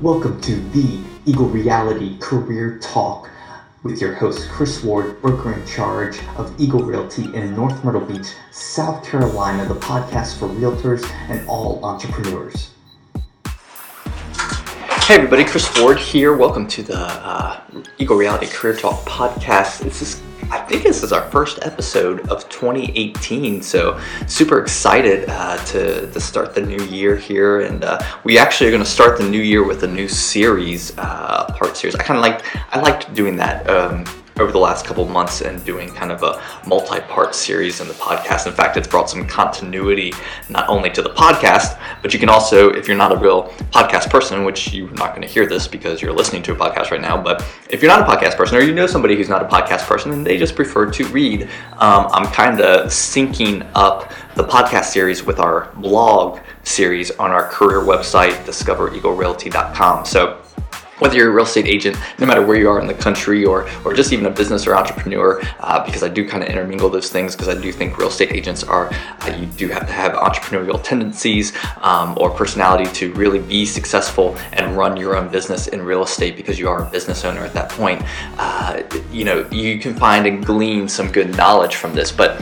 Welcome to the Eagle Realty Career Talk with your host, Chris Ward, broker in charge of Eagle Realty in North Myrtle Beach, South Carolina, the podcast for realtors and all entrepreneurs. Hey everybody, Chris Ward here. Welcome to the uh, Eagle Realty Career Talk podcast. This is I think this is our first episode of 2018, so super excited uh, to, to start the new year here. And uh, we actually are going to start the new year with a new series, uh, part series. I kind of liked I liked doing that. Um, over the last couple months and doing kind of a multi-part series in the podcast. In fact, it's brought some continuity not only to the podcast, but you can also, if you're not a real podcast person, which you're not going to hear this because you're listening to a podcast right now, but if you're not a podcast person or you know somebody who's not a podcast person and they just prefer to read, um, I'm kind of syncing up the podcast series with our blog series on our career website, discovereaglerealty.com. So whether you're a real estate agent, no matter where you are in the country, or or just even a business or entrepreneur, uh, because I do kind of intermingle those things because I do think real estate agents are uh, you do have to have entrepreneurial tendencies um, or personality to really be successful and run your own business in real estate because you are a business owner at that point. Uh, you know you can find and glean some good knowledge from this, but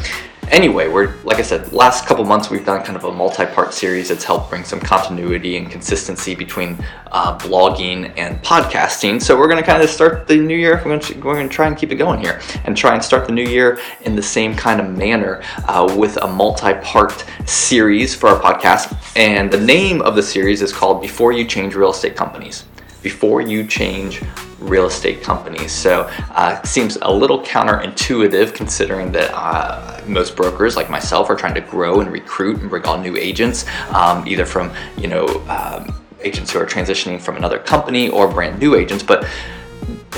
Anyway, we're like I said, last couple months we've done kind of a multi-part series that's helped bring some continuity and consistency between uh, blogging and podcasting. So we're going to kind of start the new year. We're going, to, try and keep it going here and try and start the new year in the same kind of manner uh, with a multi-part series for our podcast. And the name of the series is called "Before You Change Real Estate Companies." Before you change real estate companies. So uh, seems a little counterintuitive considering that uh, most brokers like myself are trying to grow and recruit and bring on new agents, um, either from you know um, agents who are transitioning from another company or brand new agents, but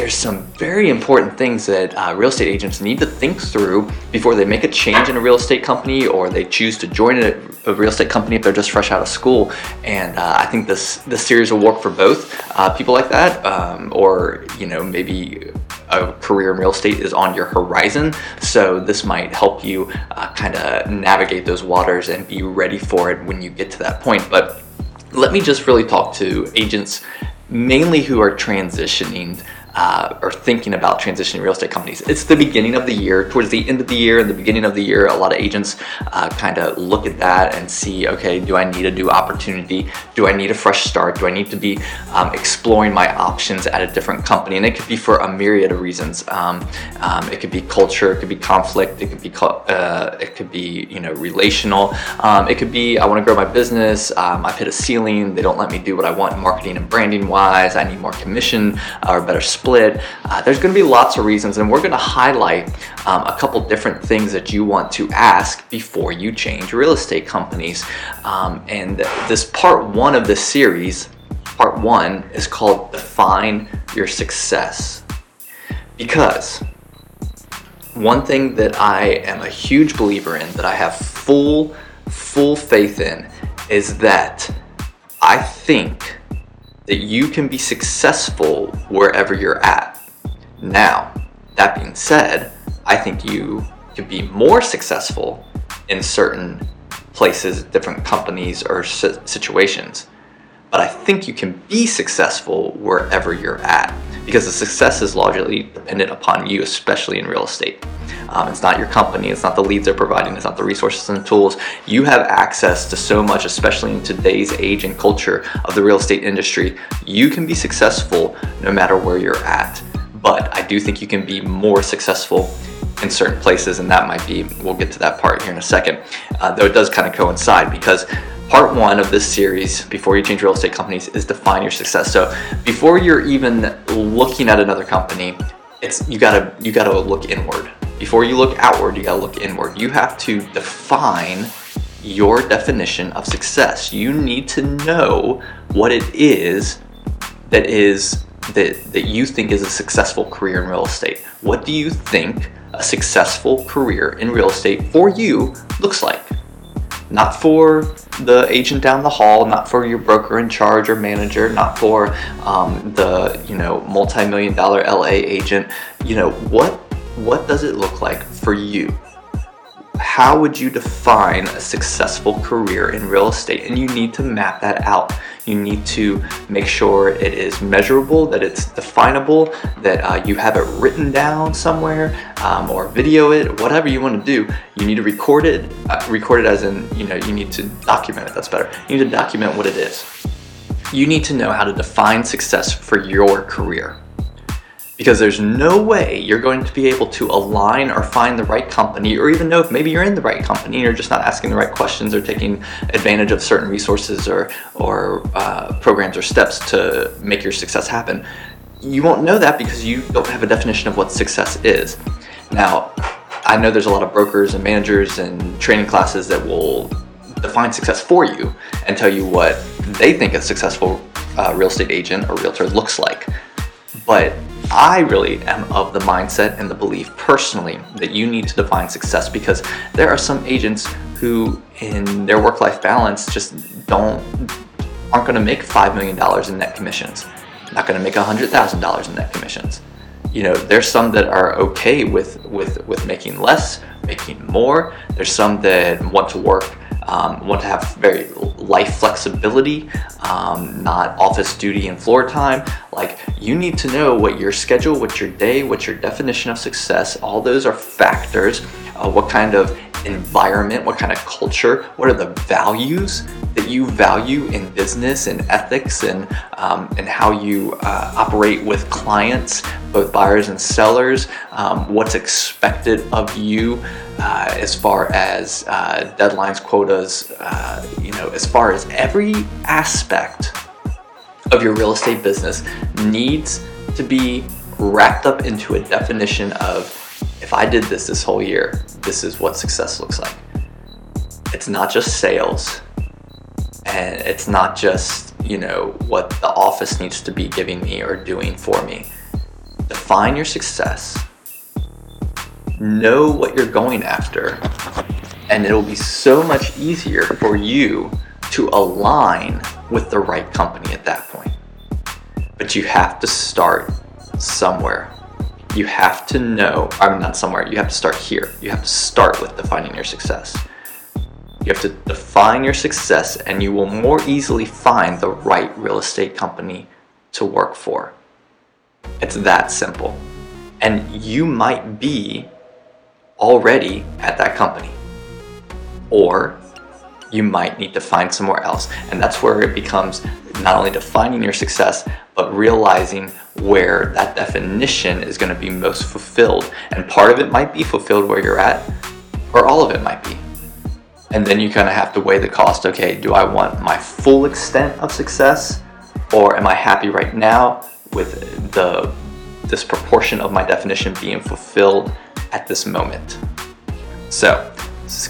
there's some very important things that uh, real estate agents need to think through before they make a change in a real estate company or they choose to join a, a real estate company if they're just fresh out of school. And uh, I think this this series will work for both uh, people like that, um, or you know maybe a career in real estate is on your horizon. So this might help you uh, kind of navigate those waters and be ready for it when you get to that point. But let me just really talk to agents mainly who are transitioning uh, or thinking about transitioning real estate companies. It's the beginning of the year. Towards the end of the year and the beginning of the year, a lot of agents uh, kind of look at that and see, okay, do I need a new opportunity? Do I need a fresh start? Do I need to be um, exploring my options at a different company? And it could be for a myriad of reasons. Um, um, it could be culture, it could be conflict, it could be uh, it could be you know relational. Um, it could be I want to grow my business. Um, I've hit a ceiling. They don't let me do what I want marketing and branding wise. I need more commission or better split. Uh, there's going to be lots of reasons, and we're going to highlight um, a couple different things that you want to ask before you change real estate companies. Um, and this part one of this series, part one, is called Define Your Success. Because one thing that I am a huge believer in, that I have full, full faith in, is that I think that you can be successful wherever you're at. Now, that being said, I think you can be more successful in certain places, different companies, or situations. But I think you can be successful wherever you're at because the success is largely dependent upon you, especially in real estate. Um, it's not your company, it's not the leads they're providing, it's not the resources and tools. You have access to so much, especially in today's age and culture of the real estate industry. You can be successful no matter where you're at. But I do think you can be more successful in certain places, and that might be, we'll get to that part here in a second. Uh, though it does kind of coincide because part one of this series, before you change real estate companies, is define your success. So before you're even looking at another company, it's you gotta you gotta look inward before you look outward, you gotta look inward. You have to define your definition of success. You need to know what it is that is that, that you think is a successful career in real estate. What do you think a successful career in real estate for you looks like? Not for the agent down the hall, not for your broker in charge or manager, not for um, the you know multi-million dollar LA agent. You know what what does it look like for you? How would you define a successful career in real estate? And you need to map that out. You need to make sure it is measurable, that it's definable, that uh, you have it written down somewhere um, or video it, whatever you want to do. You need to record it. Uh, record it as in, you know, you need to document it. That's better. You need to document what it is. You need to know how to define success for your career because there's no way you're going to be able to align or find the right company or even know if maybe you're in the right company and you're just not asking the right questions or taking advantage of certain resources or, or uh, programs or steps to make your success happen. You won't know that because you don't have a definition of what success is. Now, I know there's a lot of brokers and managers and training classes that will define success for you and tell you what they think a successful uh, real estate agent or realtor looks like. But I really am of the mindset and the belief personally that you need to define success because there are some agents who, in their work life balance, just don't aren't going to make $5 million in net commissions, not going to make $100,000 in net commissions. You know, there's some that are okay with, with, with making less, making more. There's some that want to work um, want to have very life flexibility, um, not office duty and floor time. Like you need to know what your schedule, what your day, what your definition of success. All those are factors. Uh, what kind of environment, what kind of culture, what are the values that you value in business and ethics and um, and how you uh, operate with clients, both buyers and sellers. Um, what's expected of you uh, as far as uh, deadlines, quotas, uh, you know, as far as every aspect of your real estate business needs to be wrapped up into a definition of if I did this this whole year, this is what success looks like. It's not just sales, and it's not just, you know, what the office needs to be giving me or doing for me. Define your success know what you're going after, and it'll be so much easier for you to align with the right company at that point. But you have to start somewhere. You have to know, I'm not somewhere, you have to start here. You have to start with defining your success. You have to define your success, and you will more easily find the right real estate company to work for. It's that simple. And you might be already at that company. Or you might need to find somewhere else. And that's where it becomes not only defining your success, but realizing where that definition is going to be most fulfilled. And part of it might be fulfilled where you're at, or all of it might be. And then you kind of have to weigh the cost. Okay, do I want my full extent of success, or am I happy right now with the this proportion of my definition being fulfilled at this moment. So,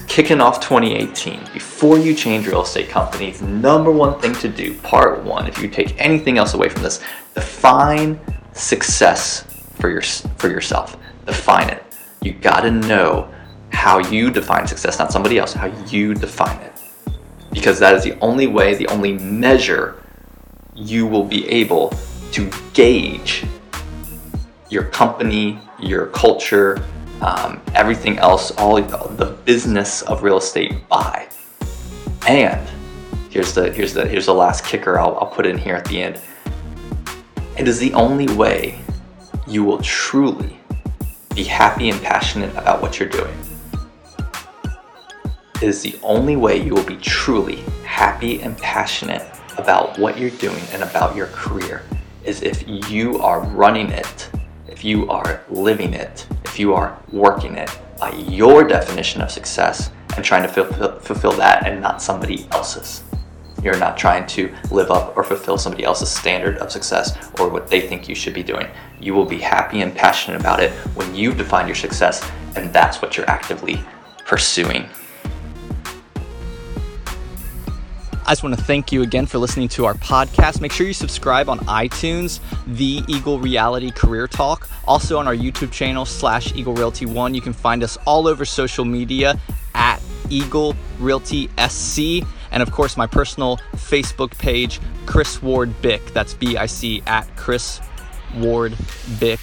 kicking off 2018, before you change real estate companies, number one thing to do, part one, if you take anything else away from this, define success for your for yourself. Define it. You got to know how you define success, not somebody else, how you define it. Because that is the only way, the only measure you will be able to gauge your company, your culture, um, everything else, all the business of real estate by. And here's the here's the here's the last kicker I'll, I'll put in here at the end. It is the only way you will truly be happy and passionate about what you're doing. It is the only way you will be truly happy and passionate about what you're doing and about your career is if you are running it if you are living it, if you are working it by your definition of success and trying to fulfill, fulfill that and not somebody else's. You're not trying to live up or fulfill somebody else's standard of success or what they think you should be doing. You will be happy and passionate about it when you define your success, and that's what you're actively pursuing. I just want to thank you again for listening to our podcast. Make sure you subscribe on iTunes, The Eagle Realty Career Talk. Also on our YouTube channel, slash Eagle Realty One. You can find us all over social media at Eagle Realty SC. And of course, my personal Facebook page, Chris Ward Bick. That's B I C at Chris Ward Bick.